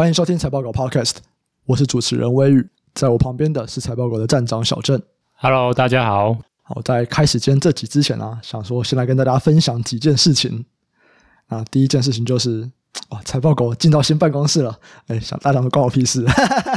欢迎收听财报狗 Podcast，我是主持人威宇，在我旁边的是财报狗的站长小郑。Hello，大家好。好，在开始今天这集之前啊，想说先来跟大家分享几件事情。啊，第一件事情就是，哇，财报狗进到新办公室了。哎，想大家都关我屁事。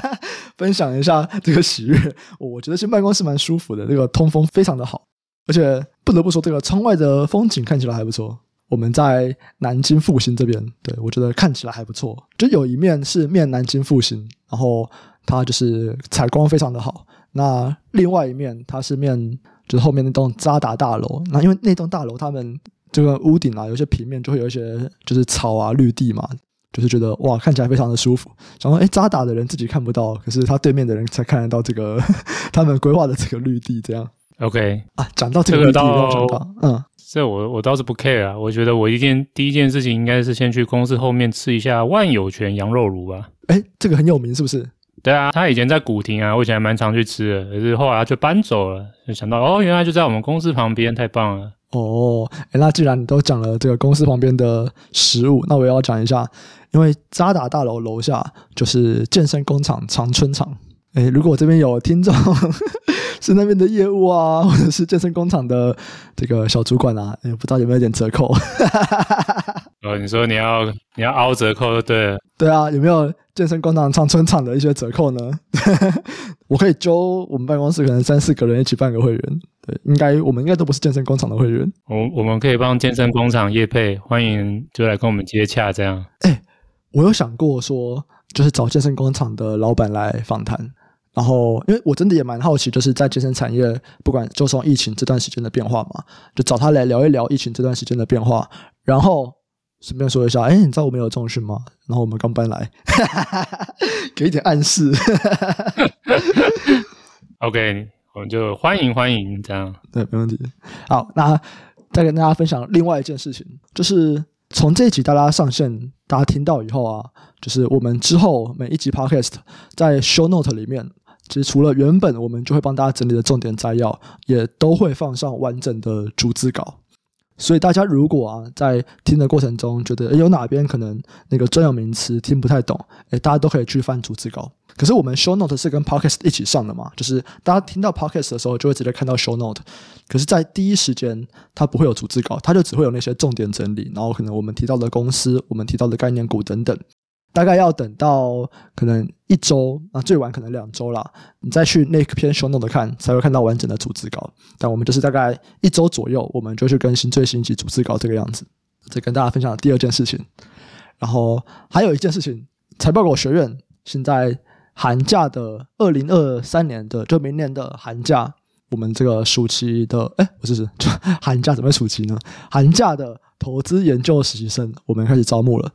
分享一下这个喜悦，我觉得新办公室蛮舒服的，这个通风非常的好，而且不得不说，这个窗外的风景看起来还不错。我们在南京复兴这边，对，我觉得看起来还不错。就有一面是面南京复兴，然后它就是采光非常的好。那另外一面它是面就是后面那栋渣打大楼。那因为那栋大楼他们这个屋顶啊，有些平面就会有一些就是草啊绿地嘛，就是觉得哇看起来非常的舒服。想说哎，渣打的人自己看不到，可是他对面的人才看得到这个他们规划的这个绿地。这样 OK 啊，讲到这个绿地，嗯。这我我倒是不 care 啊，我觉得我一件第一件事情应该是先去公司后面吃一下万有泉羊肉炉吧。哎，这个很有名是不是？对啊，他以前在古亭啊，我以前还蛮常去吃的，可是后来他就搬走了，就想到哦，原来就在我们公司旁边，太棒了。哦，哎，那既然你都讲了这个公司旁边的食物，那我也要讲一下，因为渣打大楼楼下就是健身工厂长春厂。哎，如果这边有听众是那边的业务啊，或者是健身工厂的这个小主管啊，也，不知道有没有点折扣？哦，你说你要你要凹折扣就对了。对啊，有没有健身工厂长春厂的一些折扣呢？我可以揪我们办公室可能三四个人一起办个会员。对，应该我们应该都不是健身工厂的会员。我我们可以帮健身工厂业配，欢迎就来跟我们接洽这样。哎，我有想过说，就是找健身工厂的老板来访谈。然后，因为我真的也蛮好奇，就是在健身产业，不管就从疫情这段时间的变化嘛，就找他来聊一聊疫情这段时间的变化。然后顺便说一下，哎，你知道我们有重训吗？然后我们刚搬来，给一点暗示。OK，我们就欢迎欢迎这样。对，没问题。好，那再跟大家分享另外一件事情，就是从这一集大家上线，大家听到以后啊，就是我们之后每一集 Podcast 在 Show Note 里面。其实除了原本我们就会帮大家整理的重点摘要，也都会放上完整的逐字稿。所以大家如果啊在听的过程中觉得诶有哪边可能那个专有名词听不太懂，诶大家都可以去翻逐字稿。可是我们 Show Note 是跟 Podcast 一起上的嘛，就是大家听到 Podcast 的时候就会直接看到 Show Note。可是，在第一时间它不会有逐字稿，它就只会有那些重点整理，然后可能我们提到的公司、我们提到的概念股等等。大概要等到可能一周，啊，最晚可能两周啦，你再去那篇 show note 看，才会看到完整的组织稿。但我们就是大概一周左右，我们就去更新最新一期组织稿这个样子。这跟大家分享第二件事情。然后还有一件事情，财报狗学院现在寒假的二零二三年的，就明年的寒假，我们这个暑期的，哎，不是是，寒假怎么暑期呢？寒假的投资研究实习生，我们开始招募了。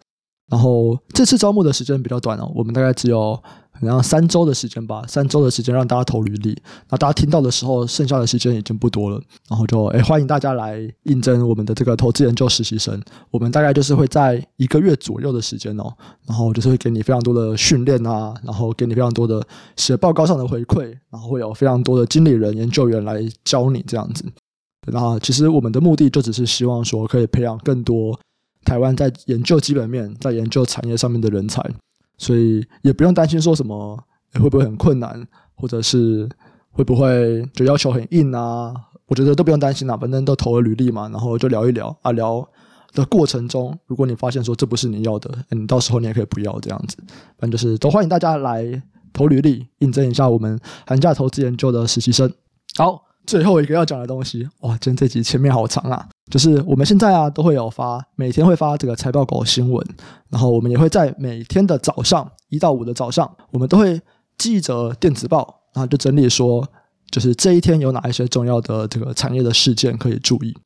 然后这次招募的时间比较短哦，我们大概只有好像三周的时间吧，三周的时间让大家投履历。那大家听到的时候，剩下的时间已经不多了。然后就诶欢迎大家来应征我们的这个投资研究实习生。我们大概就是会在一个月左右的时间哦，然后就是会给你非常多的训练啊，然后给你非常多的写报告上的回馈，然后会有非常多的经理人、研究员来教你这样子。然后其实我们的目的就只是希望说可以培养更多。台湾在研究基本面，在研究产业上面的人才，所以也不用担心说什么会不会很困难，或者是会不会就要求很硬啊？我觉得都不用担心啦，反正都投了履历嘛，然后就聊一聊啊。聊的过程中，如果你发现说这不是你要的，你到时候你也可以不要这样子。反正就是都欢迎大家来投履历，应征一下我们寒假投资研究的实习生。好。最后一个要讲的东西，哇，今天这集前面好长啊！就是我们现在啊都会有发，每天会发这个财报狗新闻，然后我们也会在每天的早上一到五的早上，我们都会记着电子报，然后就整理说，就是这一天有哪一些重要的这个产业的事件可以注意。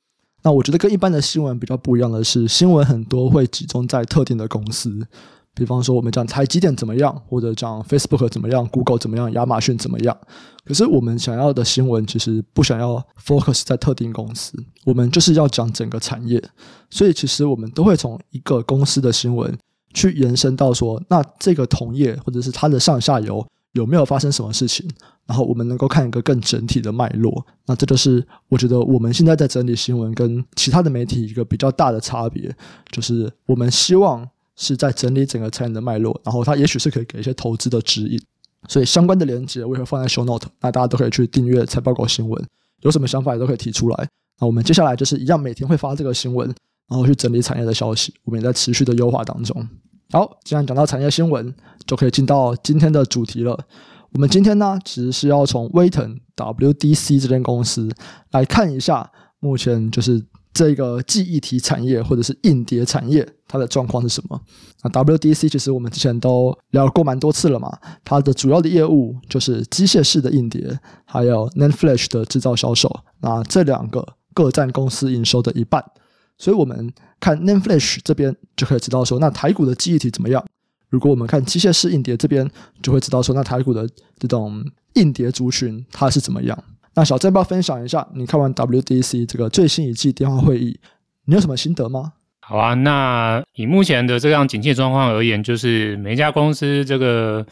那我觉得跟一般的新闻比较不一样的是，新闻很多会集中在特定的公司。比方说，我们讲台积电怎么样，或者讲 Facebook 怎么样，Google 怎么样，亚马逊怎么样。可是我们想要的新闻其实不想要 focus 在特定公司，我们就是要讲整个产业。所以其实我们都会从一个公司的新闻去延伸到说，那这个同业或者是它的上下游有没有发生什么事情，然后我们能够看一个更整体的脉络。那这就是我觉得我们现在在整理新闻跟其他的媒体一个比较大的差别，就是我们希望。是在整理整个产业的脉络，然后它也许是可以给一些投资的指引。所以相关的连接我也会放在 show note，那大家都可以去订阅财报狗新闻，有什么想法也都可以提出来。那我们接下来就是一样，每天会发这个新闻，然后去整理产业的消息，我们也在持续的优化当中。好，既然讲到产业新闻，就可以进到今天的主题了。我们今天呢，其实是要从威腾 WDC 这间公司来看一下，目前就是这个记忆体产业或者是硬碟产业它的状况是什么。那 WDC 其实我们之前都聊过蛮多次了嘛，它的主要的业务就是机械式的硬碟，还有 NAND Flash 的制造销售。那这两个各占公司营收的一半。所以我们看 NAND Flash 这边就可以知道说，那台股的记忆体怎么样？如果我们看机械式硬碟这边，就会知道说，那台股的这种硬碟族群它是怎么样？那小郑要不要分享一下？你看完 WDC 这个最新一季电话会议，你有什么心得吗？好啊，那以目前的这样景气状况而言，就是每一家公司这个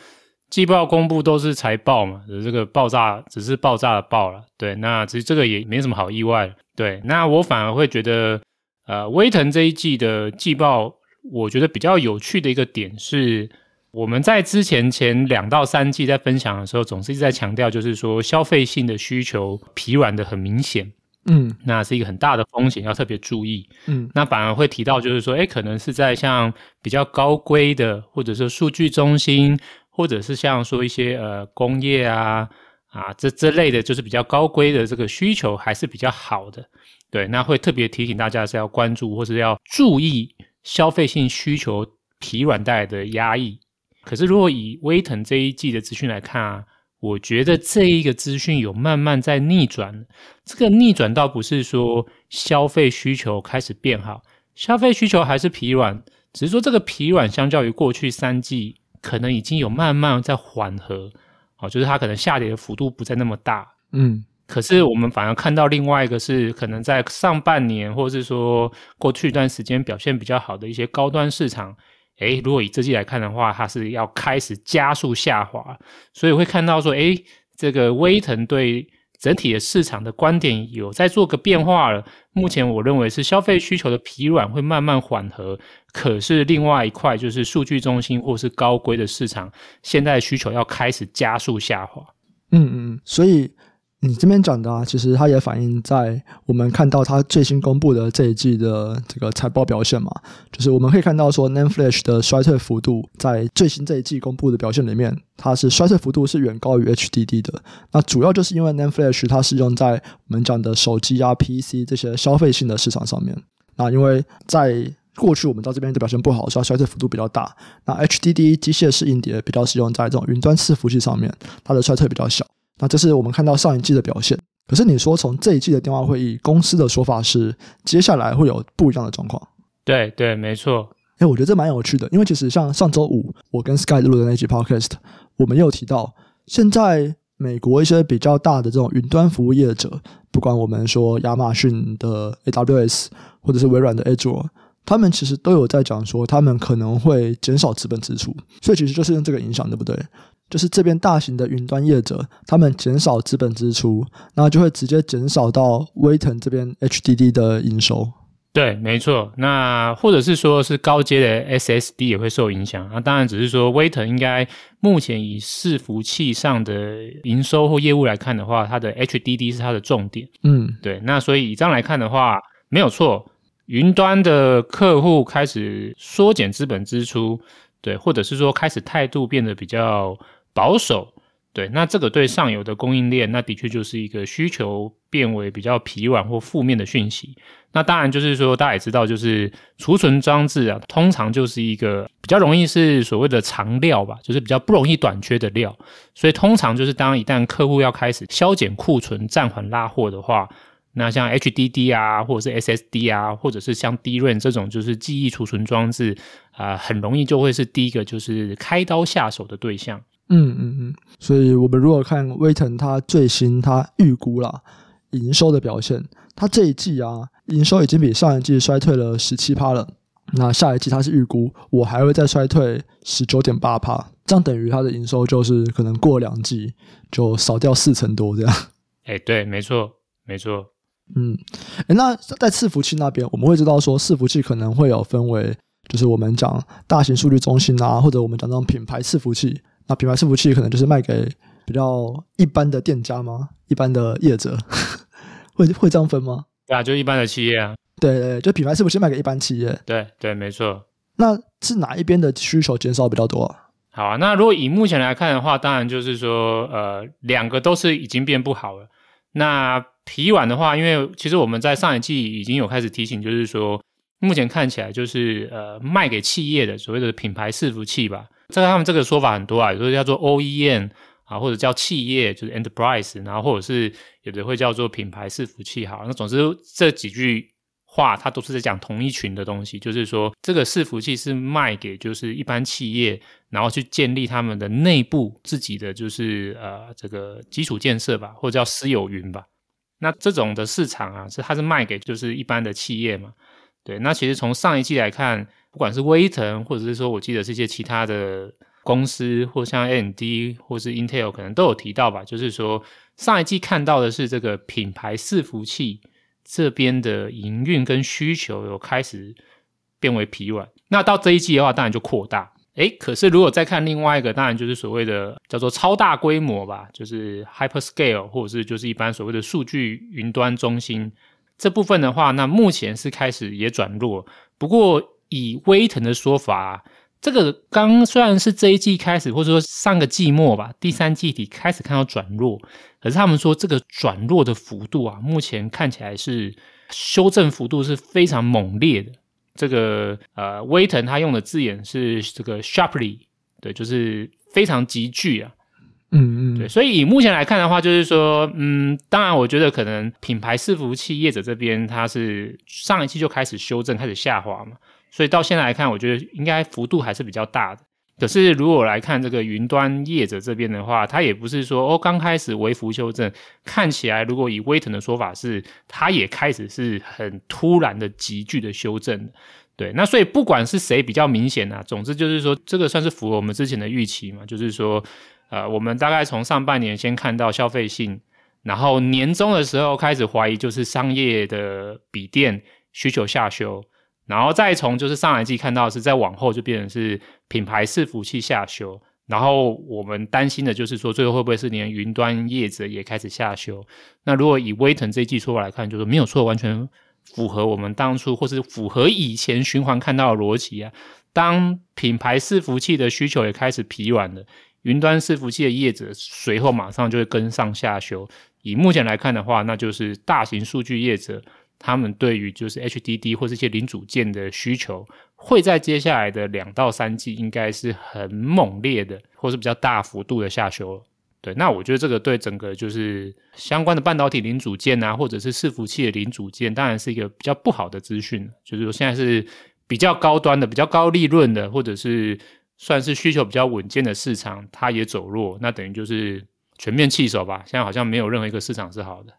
季报公布都是财报嘛，这个爆炸只是爆炸的爆了。对，那其实这个也没什么好意外。对，那我反而会觉得。呃，威腾这一季的季报，我觉得比较有趣的一个点是，我们在之前前两到三季在分享的时候，总是一直在强调，就是说消费性的需求疲软的很明显，嗯，那是一个很大的风险，要特别注意，嗯，那反而会提到，就是说，诶，可能是在像比较高规的，或者是数据中心，或者是像说一些呃工业啊啊这这类的，就是比较高规的这个需求还是比较好的。对，那会特别提醒大家是要关注或是要注意消费性需求疲软带来的压抑。可是，如果以威腾这一季的资讯来看啊，我觉得这一个资讯有慢慢在逆转。这个逆转倒不是说消费需求开始变好，消费需求还是疲软，只是说这个疲软相较于过去三季，可能已经有慢慢在缓和。哦，就是它可能下跌的幅度不再那么大。嗯。可是我们反而看到另外一个是可能在上半年，或者是说过去一段时间表现比较好的一些高端市场，诶，如果以这季来看的话，它是要开始加速下滑，所以会看到说，诶，这个威腾对整体的市场的观点有在做个变化了。目前我认为是消费需求的疲软会慢慢缓和，可是另外一块就是数据中心或是高规的市场，现在需求要开始加速下滑。嗯嗯，所以。你这边讲的啊，其实它也反映在我们看到它最新公布的这一季的这个财报表现嘛，就是我们可以看到说，NAND Flash 的衰退幅度在最新这一季公布的表现里面，它是衰退幅度是远高于 HDD 的。那主要就是因为 NAND Flash 它是用在我们讲的手机啊、PC 这些消费性的市场上面。那因为在过去我们到这边的表现不好，所以衰退幅度比较大。那 HDD 机械式硬碟比较是用在这种云端伺服器上面，它的衰退比较小。那这是我们看到上一季的表现，可是你说从这一季的电话会议，公司的说法是接下来会有不一样的状况。对对，没错。哎，我觉得这蛮有趣的，因为其实像上周五我跟 Sky 录的那集 Podcast，我们也有提到，现在美国一些比较大的这种云端服务业者，不管我们说亚马逊的 AWS 或者是微软的 Azure，他们其实都有在讲说，他们可能会减少资本支出，所以其实就是用这个影响，对不对？就是这边大型的云端业者，他们减少资本支出，那就会直接减少到威腾这边 HDD 的营收。对，没错。那或者是说是高阶的 SSD 也会受影响。那当然只是说威腾应该目前以伺服器上的营收或业务来看的话，它的 HDD 是它的重点。嗯，对。那所以以这样来看的话，没有错，云端的客户开始缩减资本支出，对，或者是说开始态度变得比较。保守，对，那这个对上游的供应链，那的确就是一个需求变为比较疲软或负面的讯息。那当然就是说，大家也知道，就是储存装置啊，通常就是一个比较容易是所谓的长料吧，就是比较不容易短缺的料。所以通常就是当一旦客户要开始削减库存、暂缓拉货的话，那像 HDD 啊，或者是 SSD 啊，或者是像 DRAM 这种就是记忆储存装置啊，很容易就会是第一个就是开刀下手的对象。嗯嗯嗯，所以我们如果看威腾它最新它预估啦营收的表现，它这一季啊营收已经比上一季衰退了十七趴了。那下一季它是预估我还会再衰退十九点八趴，这样等于它的营收就是可能过两季就少掉四成多这样。哎，对，没错，没错。嗯，哎，那在伺服器那边，我们会知道说伺服器可能会有分为。就是我们讲大型数据中心啊，或者我们讲这种品牌伺服器。那品牌伺服器可能就是卖给比较一般的店家吗？一般的业者 会会这样分吗？对啊，就一般的企业啊。对对，就品牌伺服器卖给一般企业。对对，没错。那是哪一边的需求减少比较多啊？好啊，那如果以目前来看的话，当然就是说，呃，两个都是已经变不好了。那皮碗的话，因为其实我们在上一季已经有开始提醒，就是说，目前看起来就是呃，卖给企业的所谓的品牌伺服器吧。这个他们这个说法很多啊，有的叫做 OEM 啊，或者叫企业，就是 Enterprise，然后或者是有的会叫做品牌伺服器。好，那总之这几句。话，它都是在讲同一群的东西，就是说这个伺服器是卖给就是一般企业，然后去建立他们的内部自己的就是呃这个基础建设吧，或者叫私有云吧。那这种的市场啊，是它是卖给就是一般的企业嘛。对，那其实从上一季来看，不管是威腾，或者是说我记得这些其他的公司，或像 AMD 或是 Intel，可能都有提到吧，就是说上一季看到的是这个品牌伺服器。这边的营运跟需求有开始变为疲软，那到这一季的话，当然就扩大。诶，可是如果再看另外一个，当然就是所谓的叫做超大规模吧，就是 hyperscale，或者是就是一般所谓的数据云端中心这部分的话，那目前是开始也转弱。不过以威腾的说法。这个刚虽然是这一季开始，或者说上个季末吧，第三季底开始看到转弱，可是他们说这个转弱的幅度啊，目前看起来是修正幅度是非常猛烈的。这个呃，威腾他用的字眼是这个 sharply，对，就是非常急剧啊，嗯嗯，对，所以以目前来看的话，就是说，嗯，当然我觉得可能品牌伺服器业者这边它是上一季就开始修正，开始下滑嘛。所以到现在来看，我觉得应该幅度还是比较大的。可是如果来看这个云端业者这边的话，它也不是说哦刚开始微幅修正，看起来如果以威腾的说法是，它也开始是很突然的急剧的修正。对，那所以不管是谁比较明显啊，总之就是说这个算是符合我们之前的预期嘛，就是说呃我们大概从上半年先看到消费性，然后年终的时候开始怀疑就是商业的笔电需求下修。然后再从就是上一季看到是，再往后就变成是品牌伺服器下修，然后我们担心的就是说，最后会不会是连云端业者也开始下修？那如果以威腾这一季说法来看，就是没有错，完全符合我们当初或是符合以前循环看到的逻辑啊。当品牌伺服器的需求也开始疲软了，云端伺服器的业者随后马上就会跟上下修。以目前来看的话，那就是大型数据业者。他们对于就是 HDD 或是一些零组件的需求，会在接下来的两到三季应该是很猛烈的，或是比较大幅度的下修。对，那我觉得这个对整个就是相关的半导体零组件啊，或者是伺服器的零组件，当然是一个比较不好的资讯。就是说现在是比较高端的、比较高利润的，或者是算是需求比较稳健的市场，它也走弱，那等于就是全面弃守吧。现在好像没有任何一个市场是好的。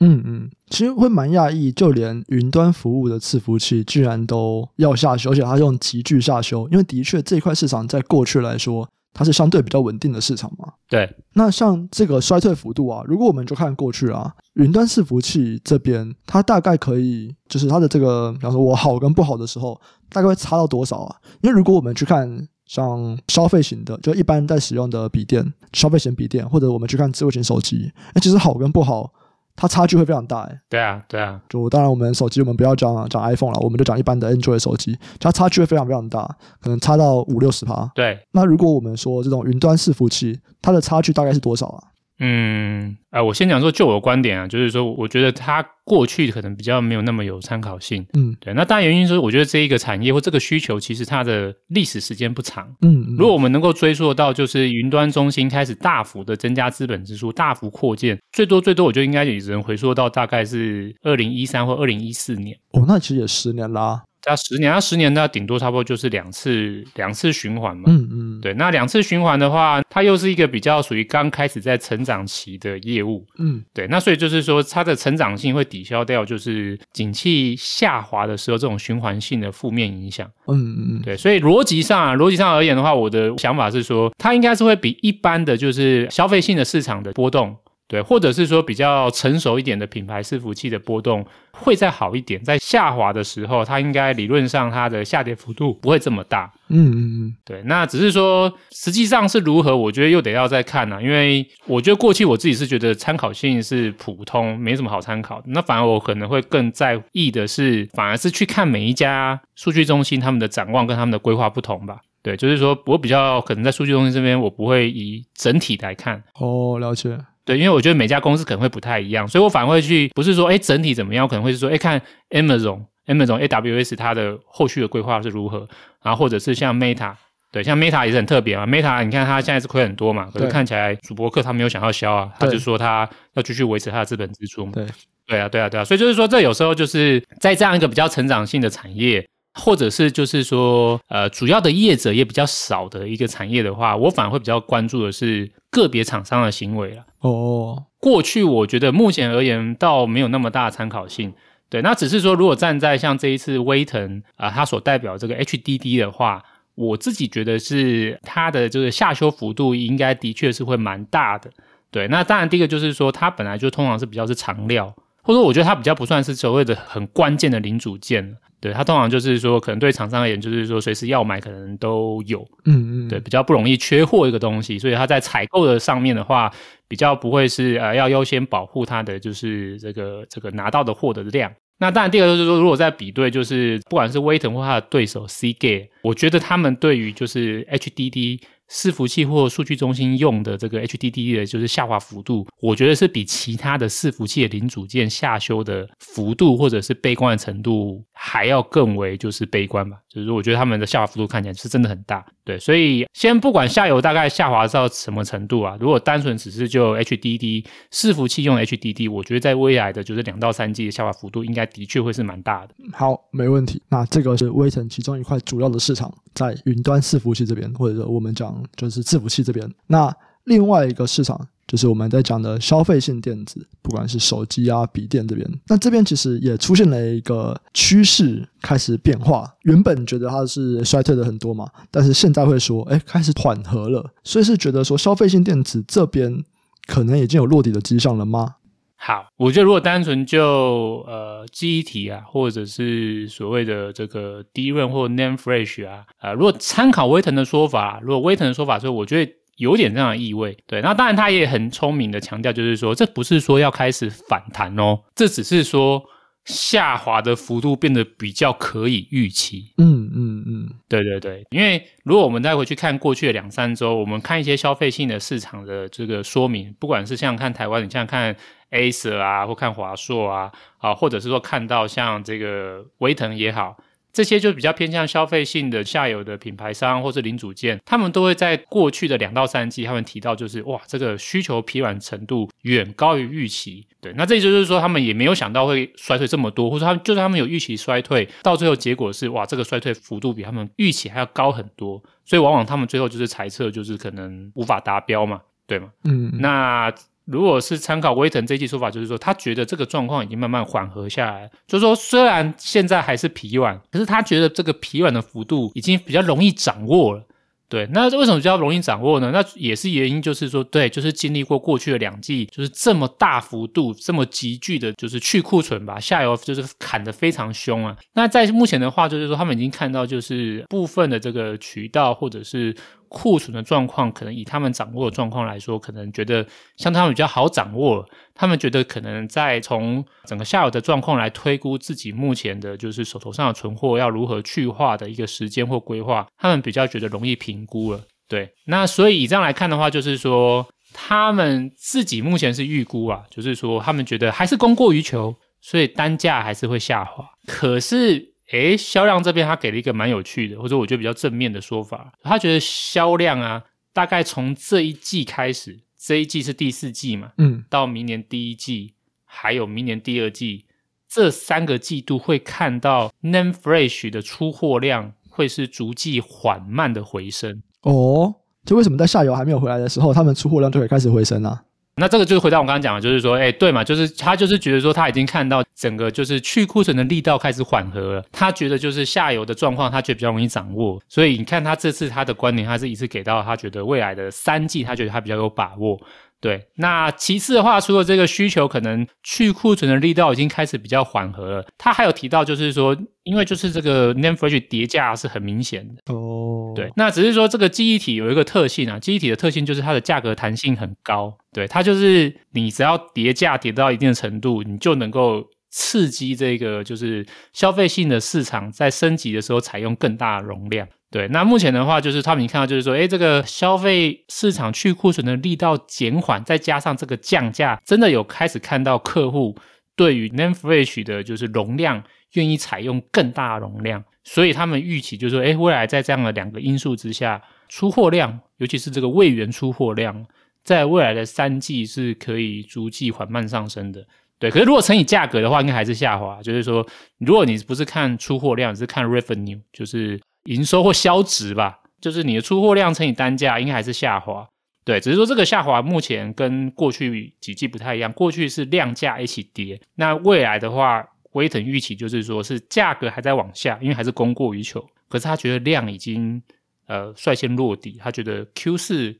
嗯嗯，其实会蛮讶异，就连云端服务的伺服器居然都要下修，而且它用急剧下修，因为的确这一块市场在过去来说，它是相对比较稳定的市场嘛。对，那像这个衰退幅度啊，如果我们就看过去啊，云端伺服器这边，它大概可以就是它的这个，比方说我好跟不好的时候，大概会差到多少啊？因为如果我们去看像消费型的，就一般在使用的笔电，消费型笔电，或者我们去看智慧型手机，哎，其实好跟不好。它差距会非常大，哎，对啊，对啊，就当然我们手机我们不要讲讲 iPhone 了，我们就讲一般的 Android 手机，它差距会非常非常大，可能差到五六十趴。对，那如果我们说这种云端伺服器，它的差距大概是多少啊？嗯，呃，我先讲说，就我的观点啊，就是说，我觉得它过去可能比较没有那么有参考性。嗯，对。那当然原因是，我觉得这一个产业或这个需求，其实它的历史时间不长。嗯，嗯，如果我们能够追溯到，就是云端中心开始大幅的增加资本支出，大幅扩建，最多最多，我觉得应该也只能回溯到大概是二零一三或二零一四年。哦，那其实也十年啦。它十年，它十年，那顶多差不多就是两次两次循环嘛。嗯嗯，对，那两次循环的话，它又是一个比较属于刚开始在成长期的业务。嗯，对，那所以就是说，它的成长性会抵消掉，就是景气下滑的时候这种循环性的负面影响。嗯嗯嗯，对，所以逻辑上啊，逻辑上而言的话，我的想法是说，它应该是会比一般的就是消费性的市场的波动对，或者是说比较成熟一点的品牌伺服器的波动会再好一点，在下滑的时候，它应该理论上它的下跌幅度不会这么大。嗯嗯嗯，对，那只是说实际上是如何，我觉得又得要再看呢、啊，因为我觉得过去我自己是觉得参考性是普通，没什么好参考的。那反而我可能会更在意的是，反而是去看每一家数据中心他们的展望跟他们的规划不同吧。对，就是说我比较可能在数据中心这边，我不会以整体来看。哦，了解。对，因为我觉得每家公司可能会不太一样，所以我反而会去，不是说哎整体怎么样，我可能会是说哎看 Amazon、Amazon AWS 它的后续的规划是如何，然后或者是像 Meta，对，像 Meta 也是很特别嘛，Meta 你看它现在是亏很多嘛，可是看起来主播客他没有想要销啊，他就说他要继续维持他的资本支出嘛，对，对啊，对啊，对啊，所以就是说这有时候就是在这样一个比较成长性的产业。或者是就是说，呃，主要的业者也比较少的一个产业的话，我反而会比较关注的是个别厂商的行为了。哦，过去我觉得目前而言倒没有那么大的参考性。对，那只是说，如果站在像这一次威腾啊，它所代表这个 HDD 的话，我自己觉得是它的这个下修幅度应该的确是会蛮大的。对，那当然第一个就是说，它本来就通常是比较是长料，或者说我觉得它比较不算是所谓的很关键的零组件。对，它通常就是说，可能对厂商而言，就是说随时要买，可能都有，嗯嗯，对，比较不容易缺货一个东西，所以它在采购的上面的话，比较不会是呃要优先保护它的就是这个这个拿到的货的量。那当然，第二个就是说，如果在比对，就是不管是威腾或它的对手 Seagate，我觉得他们对于就是 HDD。伺服器或数据中心用的这个 HDD 的，就是下滑幅度，我觉得是比其他的伺服器的零组件下修的幅度，或者是悲观的程度还要更为就是悲观吧。就是我觉得他们的下滑幅度看起来是真的很大。对，所以先不管下游大概下滑到什么程度啊，如果单纯只是就 HDD 伺服器用 HDD，我觉得在未来的就是两到三季的下滑幅度，应该的确会是蛮大的。好，没问题。那这个是微腾其中一块主要的市场，在云端伺服器这边，或者我们讲就是伺服器这边。那另外一个市场。就是我们在讲的消费性电子，不管是手机啊、笔电这边，那这边其实也出现了一个趋势开始变化。原本觉得它是衰退的很多嘛，但是现在会说，哎，开始缓和了。所以是觉得说，消费性电子这边可能已经有落底的迹象了吗？好，我觉得如果单纯就呃记忆体啊，或者是所谓的这个 DRAM 或 NAND Flash 啊，呃，如果参考威腾的说法，如果威腾的说法，所以我觉得。有点这样的意味，对。那当然，他也很聪明的强调，就是说，这不是说要开始反弹哦，这只是说下滑的幅度变得比较可以预期。嗯嗯嗯，对对对。因为如果我们再回去看过去的两三周，我们看一些消费性的市场的这个说明，不管是像看台湾，你像看 Acer 啊，或看华硕啊，啊，或者是说看到像这个威腾也好。这些就比较偏向消费性的下游的品牌商或是零组件，他们都会在过去的两到三季，他们提到就是哇，这个需求疲软程度远高于预期。对，那这就是说他们也没有想到会衰退这么多，或者他们就算他们有预期衰退，到最后结果是哇，这个衰退幅度比他们预期还要高很多，所以往往他们最后就是猜测就是可能无法达标嘛，对吗？嗯，那。如果是参考威腾这一季说法，就是说他觉得这个状况已经慢慢缓和下来，就是说虽然现在还是疲软，可是他觉得这个疲软的幅度已经比较容易掌握了。对，那为什么比较容易掌握呢？那也是原因，就是说，对，就是经历过过去的两季，就是这么大幅度、这么急剧的，就是去库存吧，下游就是砍得非常凶啊。那在目前的话，就是说他们已经看到，就是部分的这个渠道或者是。库存的状况，可能以他们掌握的状况来说，可能觉得相对他们比较好掌握。他们觉得可能在从整个下游的状况来推估自己目前的，就是手头上的存货要如何去化的一个时间或规划，他们比较觉得容易评估了。对，那所以以这样来看的话，就是说他们自己目前是预估啊，就是说他们觉得还是供过于求，所以单价还是会下滑。可是。诶，销量这边他给了一个蛮有趣的，或者我觉得比较正面的说法。他觉得销量啊，大概从这一季开始，这一季是第四季嘛，嗯，到明年第一季，还有明年第二季，这三个季度会看到 Name Fresh 的出货量会是逐季缓慢的回升。哦，就为什么在下游还没有回来的时候，他们出货量就会开始回升呢？那这个就是回到我刚刚讲的，就是说，哎，对嘛，就是他就是觉得说他已经看到整个就是去库存的力道开始缓和了，他觉得就是下游的状况，他觉得比较容易掌握，所以你看他这次他的观点，他是一次给到他觉得未来的三季，他觉得他比较有把握。对，那其次的话，除了这个需求可能去库存的力道已经开始比较缓和了，他还有提到就是说，因为就是这个 NAND Flash 叠价是很明显的哦。对，那只是说这个记忆体有一个特性啊，记忆体的特性就是它的价格弹性很高。对，它就是你只要叠价叠到一定的程度，你就能够刺激这个就是消费性的市场在升级的时候采用更大的容量。对，那目前的话，就是他们看到，就是说，诶，这个消费市场去库存的力道减缓，再加上这个降价，真的有开始看到客户对于 NAND Flash 的就是容量愿意采用更大容量，所以他们预期就是说，诶，未来在这样的两个因素之下，出货量，尤其是这个位元出货量，在未来的三季是可以逐季缓慢上升的。对，可是如果乘以价格的话，应该还是下滑。就是说，如果你不是看出货量，你是看 Revenue，就是。营收或销值吧，就是你的出货量乘以单价，应该还是下滑。对，只是说这个下滑目前跟过去几季不太一样。过去是量价一起跌，那未来的话，威腾预期就是说是价格还在往下，因为还是供过于求。可是他觉得量已经呃率先落底，他觉得 Q 四、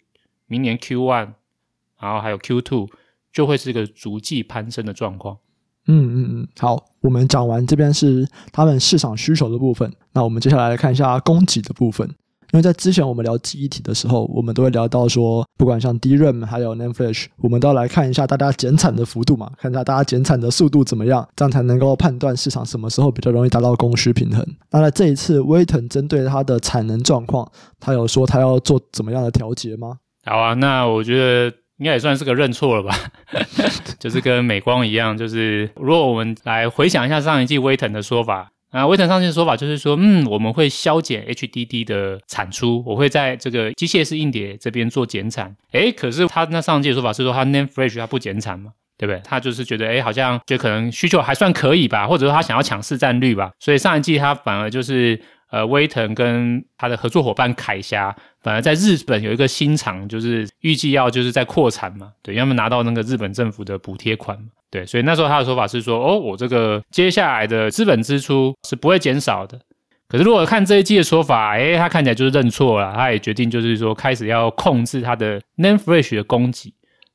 明年 Q one，然后还有 Q two 就会是一个逐季攀升的状况。嗯嗯嗯，好，我们讲完这边是他们市场需求的部分，那我们接下来看一下供给的部分。因为在之前我们聊记忆体的时候，我们都会聊到说，不管像 DRAM 还有 NAND Flash，我们都要来看一下大家减产的幅度嘛，看一下大家减产的速度怎么样，这样才能够判断市场什么时候比较容易达到供需平衡。那在这一次，威腾针对它的产能状况，他有说他要做怎么样的调节吗？好啊，那我觉得。应该也算是个认错了吧，就是跟美光一样，就是如果我们来回想一下上一季威腾的说法，啊，威腾上一季的说法就是说，嗯，我们会削减 HDD 的产出，我会在这个机械式硬碟这边做减产。诶，可是他那上一季的说法是说，他 NAND Flash 他不减产嘛，对不对？他就是觉得，诶，好像就可能需求还算可以吧，或者说他想要抢市占率吧，所以上一季他反而就是。呃，威腾跟他的合作伙伴凯霞，反而在日本有一个新厂，就是预计要就是在扩产嘛，对，要么拿到那个日本政府的补贴款嘛，对，所以那时候他的说法是说，哦，我这个接下来的资本支出是不会减少的。可是如果看这一季的说法，诶，他看起来就是认错了，他也决定就是说开始要控制他的 Nanfresh 的供给。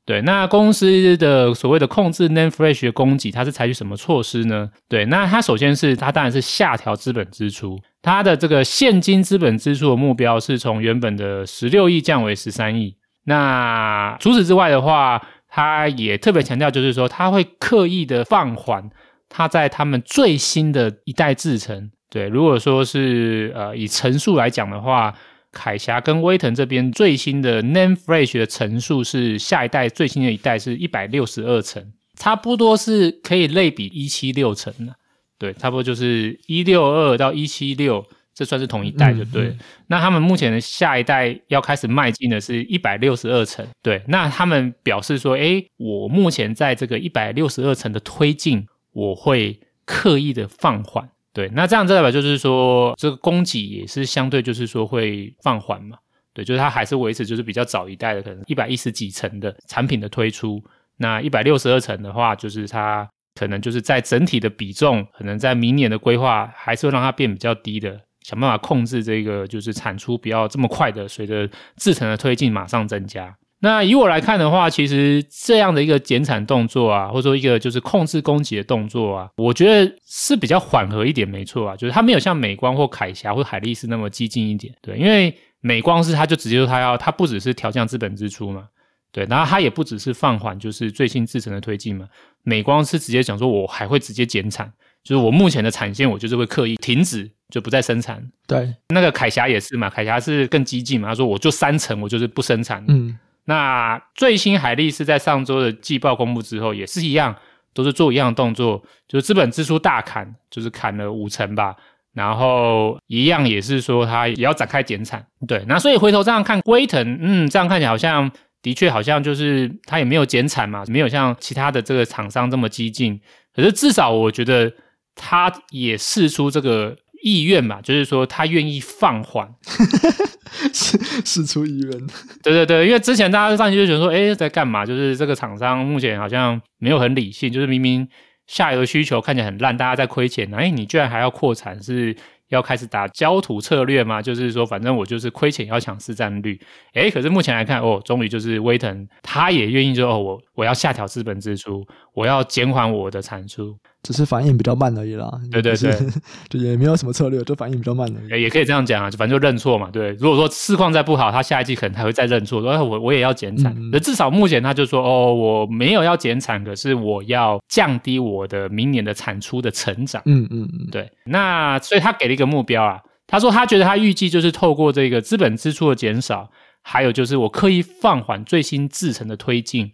对，那公司的所谓的控制 NAND Flash 的供给，它是采取什么措施呢？对，那它首先是它当然是下调资本支出，它的这个现金资本支出的目标是从原本的十六亿降为十三亿。那除此之外的话，它也特别强调，就是说它会刻意的放缓它在他们最新的一代制程。对，如果说是呃以层数来讲的话。凯霞跟威腾这边最新的 Name Flash 的层数是下一代最新的一代是一百六十二层，差不多是可以类比一七六层的，对，差不多就是一六二到一七六，这算是同一代就对。那他们目前的下一代要开始迈进的是一百六十二层，对，那他们表示说，诶，我目前在这个一百六十二层的推进，我会刻意的放缓。对，那这样代表就是说，这个供给也是相对就是说会放缓嘛。对，就是它还是维持就是比较早一代的可能一百一十几层的产品的推出，那一百六十二层的话，就是它可能就是在整体的比重，可能在明年的规划还是会让它变比较低的，想办法控制这个就是产出不要这么快的随着制程的推进马上增加。那以我来看的话，其实这样的一个减产动作啊，或者说一个就是控制供给的动作啊，我觉得是比较缓和一点，没错啊，就是它没有像美光或凯霞或海力士那么激进一点，对，因为美光是它就直接说它要，它不只是调降资本支出嘛，对，然后它也不只是放缓就是最新制程的推进嘛，美光是直接讲说我还会直接减产，就是我目前的产线我就是会刻意停止，就不再生产，对，那个凯霞也是嘛，凯霞是更激进嘛，他说我就三成我就是不生产，嗯。那最新海力士在上周的季报公布之后，也是一样，都是做一样的动作，就是资本支出大砍，就是砍了五成吧。然后一样也是说，它也要展开减产。对，那所以回头这样看，威腾，嗯，这样看起来好像的确好像就是它也没有减产嘛，没有像其他的这个厂商这么激进。可是至少我觉得，它也试出这个。意愿嘛，就是说他愿意放缓，是是出意愿。对对对，因为之前大家上去就觉得说，哎，在干嘛？就是这个厂商目前好像没有很理性，就是明明下游的需求看起来很烂，大家在亏钱，哎，你居然还要扩产，是要开始打焦土策略吗，就是说反正我就是亏钱要抢市占率。诶，可是目前来看，哦，终于就是威腾他也愿意说，哦，我我要下调资本支出，我要减缓我的产出。只是反应比较慢而已啦，对对对，就也没有什么策略，就反应比较慢而已。也可以这样讲啊，反正就认错嘛，对。如果说市况再不好，他下一季可能还会再认错，说我我也要减产。那、嗯、至少目前他就说，哦，我没有要减产，可是我要降低我的明年的产出的成长。嗯嗯嗯，对。那所以他给了一个目标啊，他说他觉得他预计就是透过这个资本支出的减少，还有就是我刻意放缓最新制程的推进。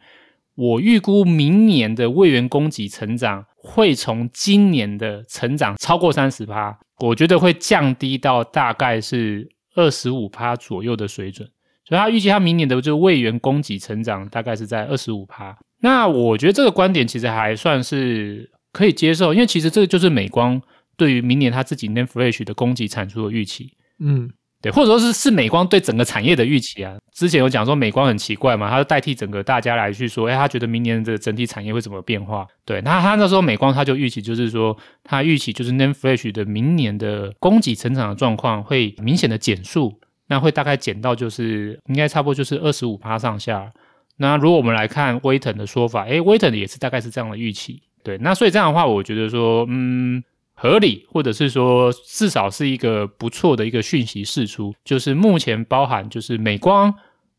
我预估明年的位元供给成长会从今年的成长超过三十趴，我觉得会降低到大概是二十五趴左右的水准。所以他预计他明年的这个位元供给成长大概是在二十五趴。那我觉得这个观点其实还算是可以接受，因为其实这个就是美光对于明年他自己 Nan Flash 的供给产出的预期。嗯。对，或者说是是美光对整个产业的预期啊。之前有讲说美光很奇怪嘛，他就代替整个大家来去说，哎，他觉得明年的整体产业会怎么变化？对，那他那时候美光他就预期，就是说他预期就是 Name Flash 的明年的供给成长的状况会明显的减速，那会大概减到就是应该差不多就是二十五趴上下。那如果我们来看威腾的说法，哎，威腾也是大概是这样的预期。对，那所以这样的话，我觉得说，嗯。合理，或者是说至少是一个不错的一个讯息释出，就是目前包含就是美光、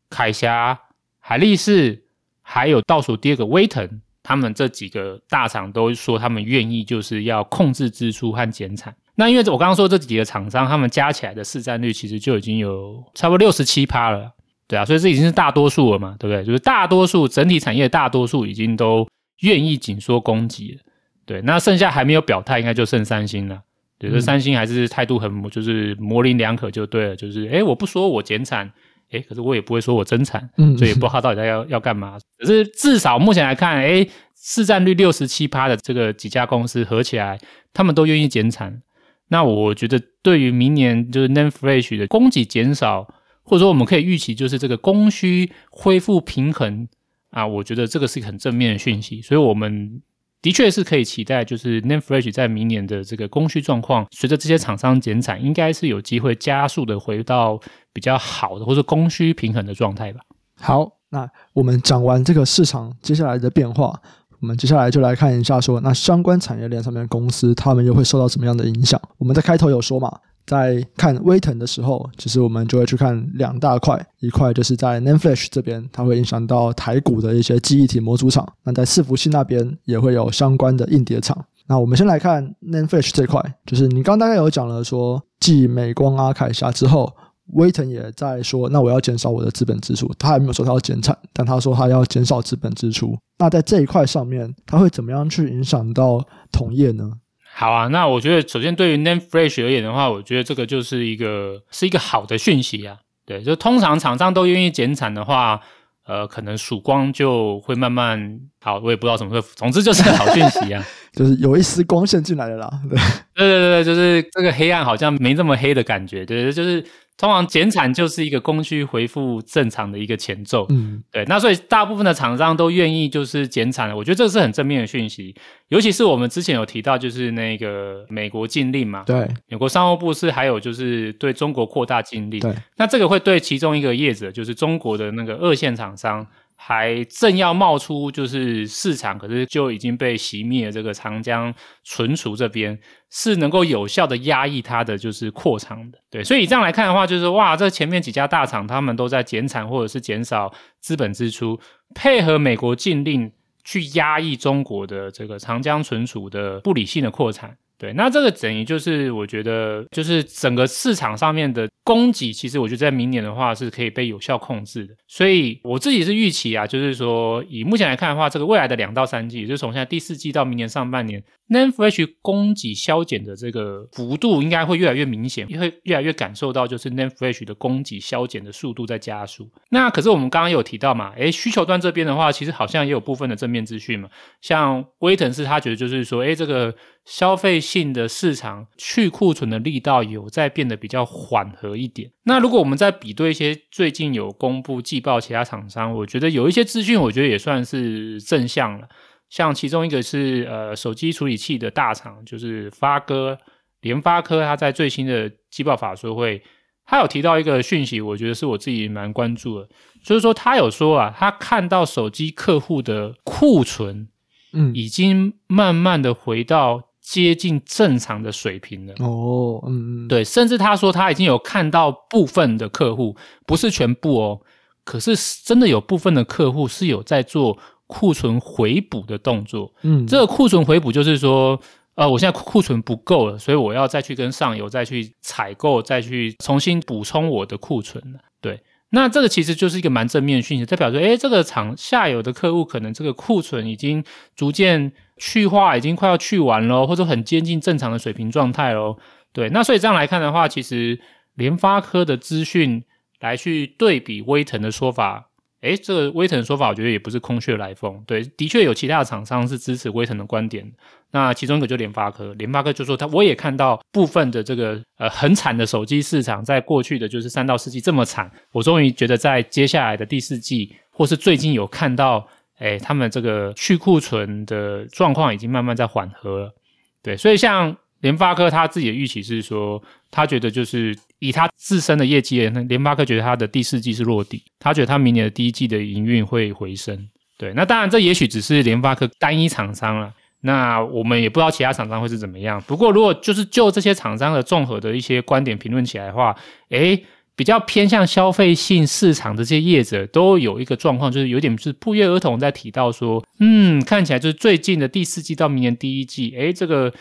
凯霞、海力士，还有倒数第二个威腾，他们这几个大厂都说他们愿意就是要控制支出和减产。那因为我刚刚说这几个厂商，他们加起来的市占率其实就已经有差不多六十七趴了，对啊，所以这已经是大多数了嘛，对不对？就是大多数整体产业大多数已经都愿意紧缩供给了。对，那剩下还没有表态，应该就剩三星了。对，这三星还是态度很就是模棱两可，就对了。就是，诶我不说我减产，诶可是我也不会说我增产，嗯，所以也不知道他到底在要要干嘛。可是至少目前来看，诶市占率六十七趴的这个几家公司合起来，他们都愿意减产。那我觉得，对于明年就是 NAND Flash 的供给减少，或者说我们可以预期，就是这个供需恢复平衡啊，我觉得这个是一个很正面的讯息。所以我们。的确是可以期待，就是 n a m e f r e s h 在明年的这个供需状况，随着这些厂商减产，应该是有机会加速的回到比较好的或者供需平衡的状态吧。好，那我们讲完这个市场接下来的变化，我们接下来就来看一下说，那相关产业链上面的公司，他们又会受到什么样的影响？我们在开头有说嘛。在看威腾的时候，其实我们就会去看两大块，一块就是在 NAND Flash 这边，它会影响到台股的一些记忆体模组厂；那在伺服器那边也会有相关的硬碟厂。那我们先来看 NAND Flash 这块，就是你刚大概有讲了说，继美光、阿凯霞之后，威腾也在说，那我要减少我的资本支出。他还没有说他要减产，但他说他要减少资本支出。那在这一块上面，他会怎么样去影响到同业呢？好啊，那我觉得首先对于 Name Flash 而言的话，我觉得这个就是一个是一个好的讯息啊。对，就通常厂商都愿意减产的话，呃，可能曙光就会慢慢好，我也不知道什么时候，总之就是个好讯息啊，就是有一丝光线进来了啦。对，对对对，就是这个黑暗好像没这么黑的感觉，对，就是。通常减产就是一个供需恢复正常的一个前奏，嗯，对，那所以大部分的厂商都愿意就是减产了，我觉得这是很正面的讯息，尤其是我们之前有提到就是那个美国禁令嘛，对，美国商务部是还有就是对中国扩大禁令，对，那这个会对其中一个业者就是中国的那个二线厂商。还正要冒出就是市场，可是就已经被熄灭。这个长江存储这边是能够有效的压抑它的就是扩张的，对。所以这样来看的话，就是哇，这前面几家大厂他们都在减产或者是减少资本支出，配合美国禁令去压抑中国的这个长江存储的不理性的扩产。对，那这个等于就是我觉得，就是整个市场上面的供给，其实我觉得在明年的话是可以被有效控制的。所以我自己是预期啊，就是说以目前来看的话，这个未来的两到三季，就是从现在第四季到明年上半年，NAND Flash 供给削减的这个幅度应该会越来越明显，也会越来越感受到就是 NAND Flash 的供给削减的速度在加速。那可是我们刚刚有提到嘛，诶，需求端这边的话，其实好像也有部分的正面资讯嘛，像威腾是他觉得就是说，诶，这个。消费性的市场去库存的力道有在变得比较缓和一点。那如果我们再比对一些最近有公布季报其他厂商，我觉得有一些资讯，我觉得也算是正向了。像其中一个是呃手机处理器的大厂，就是发哥，联发科它在最新的季报法说会，它有提到一个讯息，我觉得是我自己蛮关注的，就是说他有说啊，他看到手机客户的库存，嗯，已经慢慢的回到接近正常的水平了。哦，嗯，对，甚至他说他已经有看到部分的客户，不是全部哦，可是真的有部分的客户是有在做库存回补的动作。嗯，这个库存回补就是说。呃，我现在库存不够了，所以我要再去跟上游再去采购，再去重新补充我的库存。对，那这个其实就是一个蛮正面的讯息，代表说，诶，这个厂下游的客户可能这个库存已经逐渐去化，已经快要去完了，或者很接近正常的水平状态喽。对，那所以这样来看的话，其实联发科的资讯来去对比威腾的说法。诶，这个威腾的说法，我觉得也不是空穴来风。对，的确有其他的厂商是支持威腾的观点。那其中一个就联发科，联发科就说他我也看到部分的这个呃很惨的手机市场，在过去的就是三到四季这么惨，我终于觉得在接下来的第四季，或是最近有看到，诶，他们这个去库存的状况已经慢慢在缓和了。对，所以像联发科他自己的预期是说，他觉得就是。以他自身的业绩，那联发科觉得他的第四季是落底，他觉得他明年的第一季的营运会回升。对，那当然这也许只是联发科单一厂商了，那我们也不知道其他厂商会是怎么样。不过如果就是就这些厂商的综合的一些观点评论起来的话，诶，比较偏向消费性市场的这些业者都有一个状况，就是有点是不约而同在提到说，嗯，看起来就是最近的第四季到明年第一季，诶，这个。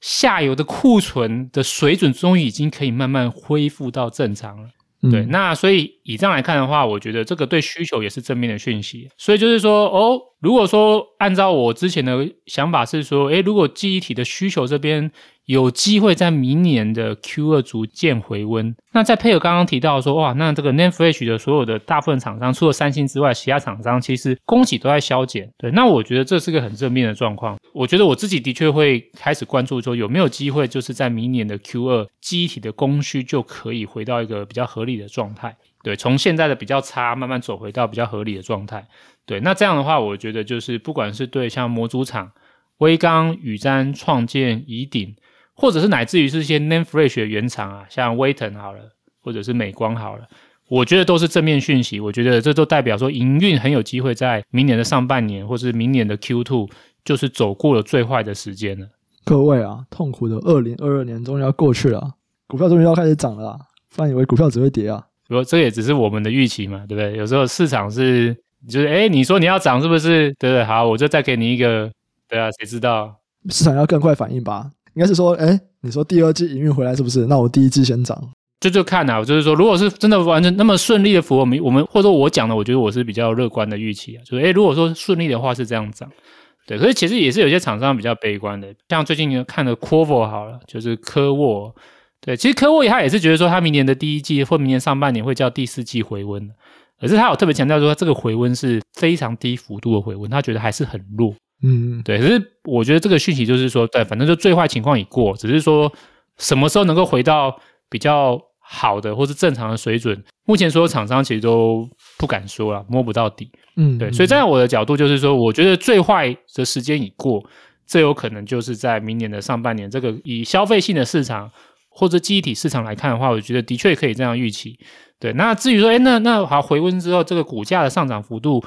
下游的库存的水准终于已经可以慢慢恢复到正常了，嗯、对，那所以以这样来看的话，我觉得这个对需求也是正面的讯息。所以就是说，哦，如果说按照我之前的想法是说，诶，如果记忆体的需求这边。有机会在明年的 Q 二逐渐回温。那再配合刚刚提到说，哇，那这个 NAND Flash 的所有的大部分厂商，除了三星之外，其他厂商其实供给都在削减。对，那我觉得这是个很正面的状况。我觉得我自己的确会开始关注说，有没有机会就是在明年的 Q 二机体的供需就可以回到一个比较合理的状态。对，从现在的比较差慢慢走回到比较合理的状态。对，那这样的话，我觉得就是不管是对像模组厂、威刚、宇瞻、创建、宜鼎。或者是乃至于是一些 name fresh 的原厂啊，像威腾好了，或者是美光好了，我觉得都是正面讯息。我觉得这都代表说营运很有机会在明年的上半年，或是明年的 Q2，就是走过了最坏的时间了。各位啊，痛苦的二零二二年终于要过去了，股票终于要开始涨了，不然以为股票只会跌啊。不过这也只是我们的预期嘛，对不对？有时候市场是就是哎，你说你要涨是不是？对不对？好，我就再给你一个，对啊，谁知道市场要更快反应吧？应该是说，哎，你说第二季营运回来是不是？那我第一季先涨，就就看啊，就是说，如果是真的完成那么顺利的符合我们，我们或者说我讲的，我觉得我是比较乐观的预期啊。就是，哎，如果说顺利的话是这样涨，对。可是其实也是有些厂商比较悲观的，像最近看的 Qorvo 好了，就是科沃，对，其实科沃他也是觉得说，他明年的第一季或明年上半年会叫第四季回温，可是他有特别强调说，这个回温是非常低幅度的回温，他觉得还是很弱。嗯，对，可是我觉得这个讯息就是说，对，反正就最坏情况已过，只是说什么时候能够回到比较好的或是正常的水准，目前所有厂商其实都不敢说了，摸不到底。嗯，对，所以站在我的角度就是说，我觉得最坏的时间已过，这有可能就是在明年的上半年，这个以消费性的市场或者记忆体市场来看的话，我觉得的确可以这样预期。对，那至于说，哎，那那好，回温之后这个股价的上涨幅度，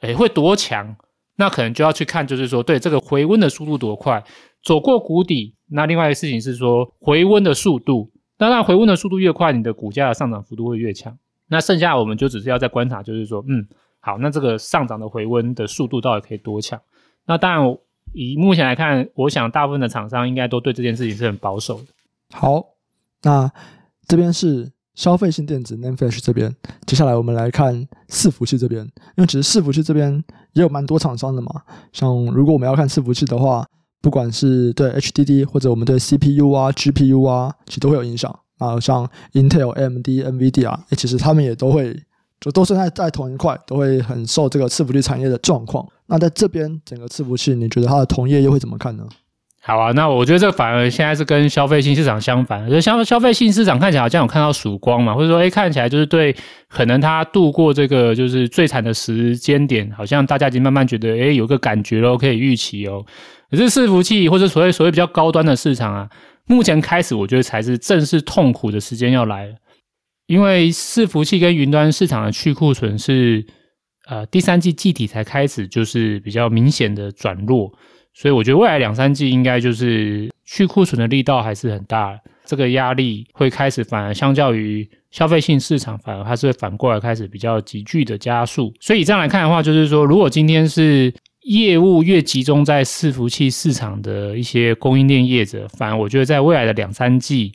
哎，会多强？那可能就要去看，就是说，对这个回温的速度多快，走过谷底。那另外一个事情是说，回温的速度，当然回温的速度越快，你的股价的上涨幅度会越强。那剩下我们就只是要再观察，就是说，嗯，好，那这个上涨的回温的速度到底可以多强？那当然，以目前来看，我想大部分的厂商应该都对这件事情是很保守的。好，那这边是。消费性电子 NAND Flash 这边，接下来我们来看伺服器这边，因为其实伺服器这边也有蛮多厂商的嘛。像如果我们要看伺服器的话，不管是对 HDD 或者我们对 CPU 啊、GPU 啊，其实都会有影响。啊，像 Intel、AMD、NVIDIA 啊，其实他们也都会，就都是在在同一块，都会很受这个伺服器产业的状况。那在这边整个伺服器，你觉得它的同业又会怎么看呢？好啊，那我觉得这反而现在是跟消费性市场相反，就消消费性市场看起来好像有看到曙光嘛，或者说，哎，看起来就是对，可能它度过这个就是最惨的时间点，好像大家已经慢慢觉得，哎，有个感觉咯，可以预期哦。可是伺服器或者所谓所谓比较高端的市场啊，目前开始，我觉得才是正式痛苦的时间要来了，因为伺服器跟云端市场的去库存是，呃，第三季季底才开始，就是比较明显的转弱，所以我觉得未来两三季应该就是去库存的力道还是很大，这个压力会开始，反而相较于消费性市场，反而还是会反过来开始比较急剧的加速。所以这样来看的话，就是说，如果今天是业务越集中在伺服器市场的一些供应链业者，反而我觉得在未来的两三季，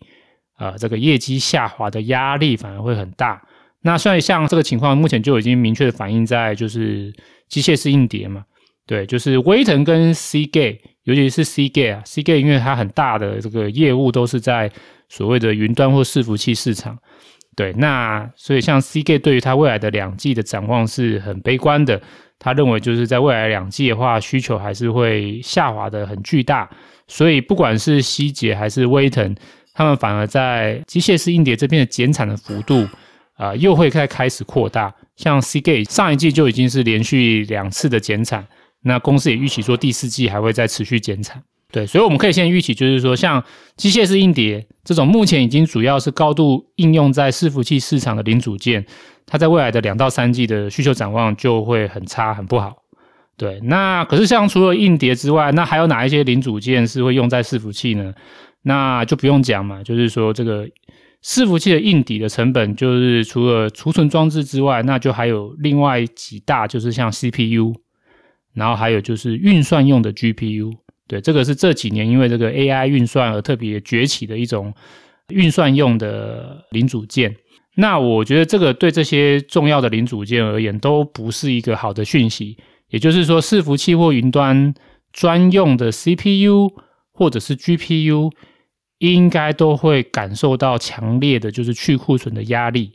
啊、呃，这个业绩下滑的压力反而会很大。那虽然像这个情况，目前就已经明确的反映在就是机械式硬碟嘛，对，就是威腾跟 Cgate，尤其是 Cgate 啊，Cgate 因为它很大的这个业务都是在所谓的云端或伺服器市场，对，那所以像 Cgate 对于它未来的两季的展望是很悲观的。他认为，就是在未来两季的话，需求还是会下滑的很巨大，所以不管是希捷还是威腾，他们反而在机械式硬碟这边的减产的幅度啊、又会再开始扩大。像 Cgate 上一季就已经是连续两次的减产，那公司也预期说第四季还会再持续减产。对，所以我们可以先预期，就是说像机械式硬碟这种目前已经主要是高度应用在伺服器市场的零组件。它在未来的两到三季的需求展望就会很差，很不好。对，那可是像除了硬碟之外，那还有哪一些零组件是会用在伺服器呢？那就不用讲嘛，就是说这个伺服器的硬底的成本，就是除了储存装置之外，那就还有另外几大，就是像 CPU，然后还有就是运算用的 GPU。对，这个是这几年因为这个 AI 运算而特别崛起的一种运算用的零组件。那我觉得这个对这些重要的零组件而言都不是一个好的讯息，也就是说，伺服器或云端专用的 CPU 或者是 GPU 应该都会感受到强烈的就是去库存的压力。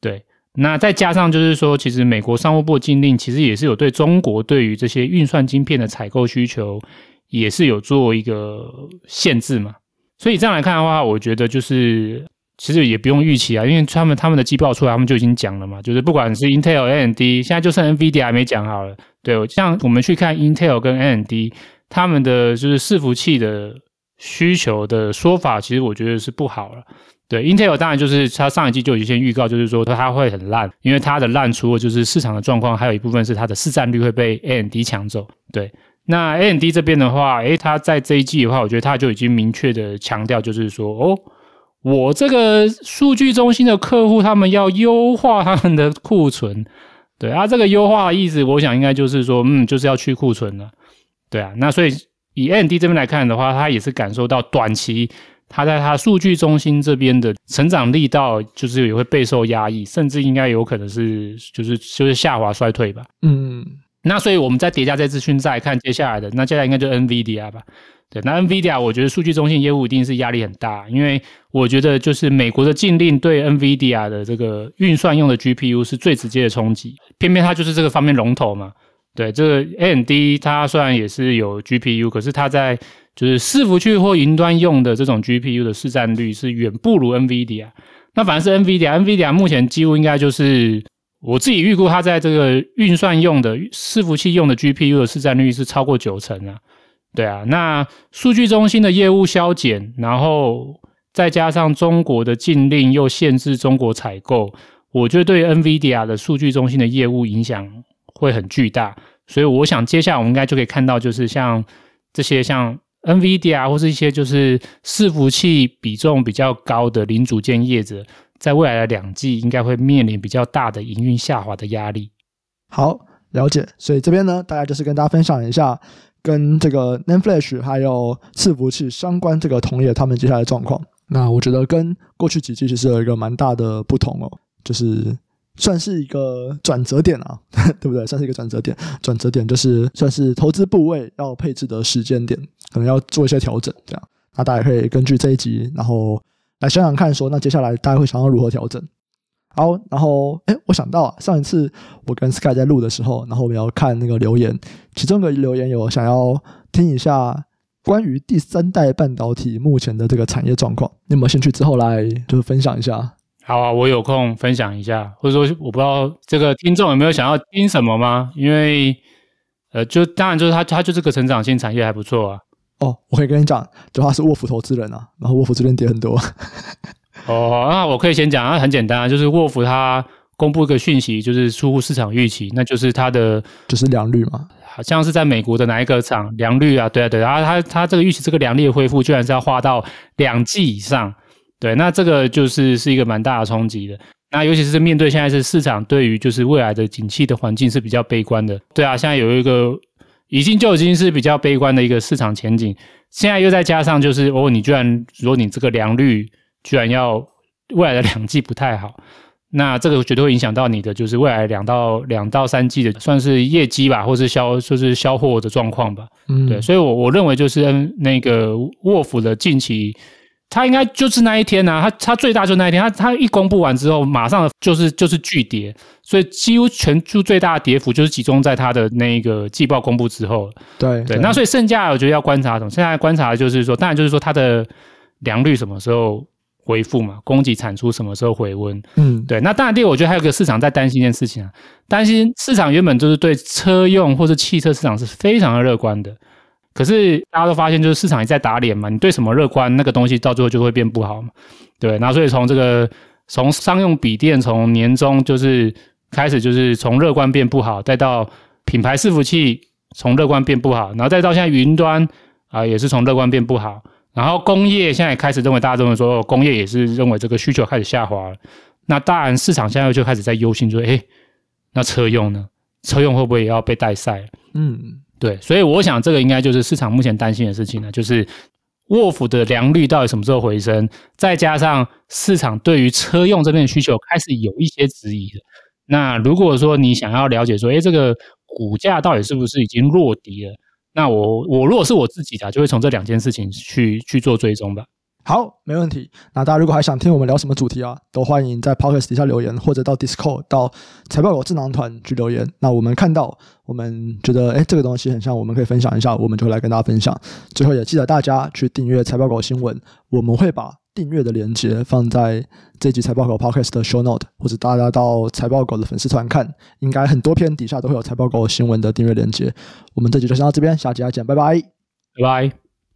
对，那再加上就是说，其实美国商务部禁令其实也是有对中国对于这些运算晶片的采购需求也是有做一个限制嘛，所以这样来看的话，我觉得就是。其实也不用预期啊，因为他们他们的季报出来，他们就已经讲了嘛，就是不管是 Intel、AMD，现在就剩 NVIDIA 还没讲好了。对，像我们去看 Intel 跟 AMD，他们的就是伺服器的需求的说法，其实我觉得是不好了。对，Intel 当然就是它上一季就已经先预告，就是说它会很烂，因为它的烂除了就是市场的状况，还有一部分是它的市占率会被 AMD 抢走。对，那 AMD 这边的话，诶，它在这一季的话，我觉得它就已经明确的强调，就是说哦。我这个数据中心的客户，他们要优化他们的库存，对啊，这个优化的意思，我想应该就是说，嗯，就是要去库存了，对啊，那所以以 AMD 这边来看的话，它也是感受到短期它在它数据中心这边的成长力道，就是也会备受压抑，甚至应该有可能是就是就是下滑衰退吧，嗯，那所以我们再叠加这资讯再看接下来的，那接下来应该就 NVIDIA 吧。对，那 NVIDIA 我觉得数据中心业务一定是压力很大，因为我觉得就是美国的禁令对 NVIDIA 的这个运算用的 GPU 是最直接的冲击，偏偏它就是这个方面龙头嘛。对，这个 AMD 它虽然也是有 GPU，可是它在就是伺服器或云端用的这种 GPU 的市占率是远不如 NVIDIA。那反而是 NVIDIA，NVIDIA 目前几乎应该就是我自己预估它在这个运算用的伺服器用的 GPU 的市占率是超过九成啊。对啊，那数据中心的业务削减，然后再加上中国的禁令又限制中国采购，我觉得对 NVIDIA 的数据中心的业务影响会很巨大。所以我想接下来我们应该就可以看到，就是像这些像 NVIDIA 或是一些就是伺服器比重比较高的零组件业者，在未来的两季应该会面临比较大的营运下滑的压力。好，了解。所以这边呢，大概就是跟大家分享一下。跟这个 NAND Flash 还有伺服器相关这个同业，他们接下来的状况，那我觉得跟过去几季其实有一个蛮大的不同哦，就是算是一个转折点啊，对不对？算是一个转折点，转折点就是算是投资部位要配置的时间点，可能要做一些调整，这样。那大家可以根据这一集，然后来想想看，说那接下来大家会想要如何调整。好，然后哎，我想到啊，上一次我跟 Sky 在录的时候，然后我们要看那个留言，其中一个留言有想要听一下关于第三代半导体目前的这个产业状况，你有没有兴趣之后来就是分享一下？好啊，我有空分享一下，或者说我不知道这个听众有没有想要听什么吗？因为呃，就当然就是他，他就是个成长性产业还不错啊，哦，我可以跟你讲，就他是沃夫投资人啊，然后沃夫这边跌很多。哦，那我可以先讲，那很简单啊，就是沃夫他公布一个讯息，就是出乎市场预期，那就是他的就是良率嘛，好像是在美国的哪一个厂良率啊？对啊，对啊，他他这个预期这个良率的恢复，居然是要画到两季以上，对，那这个就是是一个蛮大的冲击的。那尤其是面对现在是市场对于就是未来的景气的环境是比较悲观的，对啊，现在有一个已经就已经是比较悲观的一个市场前景，现在又再加上就是哦，你居然如果你这个良率居然要未来的两季不太好，那这个绝对会影响到你的就是未来两到两到三季的算是业绩吧，或是销就是销货的状况吧，嗯，对，所以我我认为就是那个沃夫的近期。他应该就是那一天呐、啊，他他最大就是那一天，它它一公布完之后，马上就是就是巨跌，所以几乎全球最大的跌幅就是集中在它的那个季报公布之后。对对，那所以剩下我觉得要观察什么？现在观察的就是说，当然就是说它的良率什么时候恢复嘛，供给产出什么时候回温？嗯，对。那当然，第二我觉得还有个市场在担心一件事情啊，担心市场原本就是对车用或者汽车市场是非常的乐观的。可是大家都发现，就是市场也在打脸嘛。你对什么乐观，那个东西到最后就会变不好嘛。对，那所以从这个从商用笔电从年中就是开始，就是从乐观变不好，再到品牌伺服器从乐观变不好，然后再到现在云端啊、也是从乐观变不好。然后工业现在也开始认为，大家认为说工业也是认为这个需求开始下滑了。那当然市场现在就开始在忧心说，哎，那车用呢？车用会不会也要被带赛？嗯。对，所以我想这个应该就是市场目前担心的事情了，就是沃夫的良率到底什么时候回升，再加上市场对于车用这边的需求开始有一些质疑了。那如果说你想要了解说，诶，这个股价到底是不是已经落底了？那我我如果是我自己的，就会从这两件事情去去做追踪吧。好，没问题。那大家如果还想听我们聊什么主题啊，都欢迎在 Podcast 底下留言，或者到 Discord 到财报狗智囊团去留言。那我们看到，我们觉得哎，这个东西很像，我们可以分享一下，我们就会来跟大家分享。最后也记得大家去订阅财报狗新闻，我们会把订阅的链接放在这集财报狗 Podcast 的 Show Note，或者大家到财报狗的粉丝团看，应该很多篇底下都会有财报狗新闻的订阅链接。我们这集就先到这边，下集再见，拜拜，拜拜。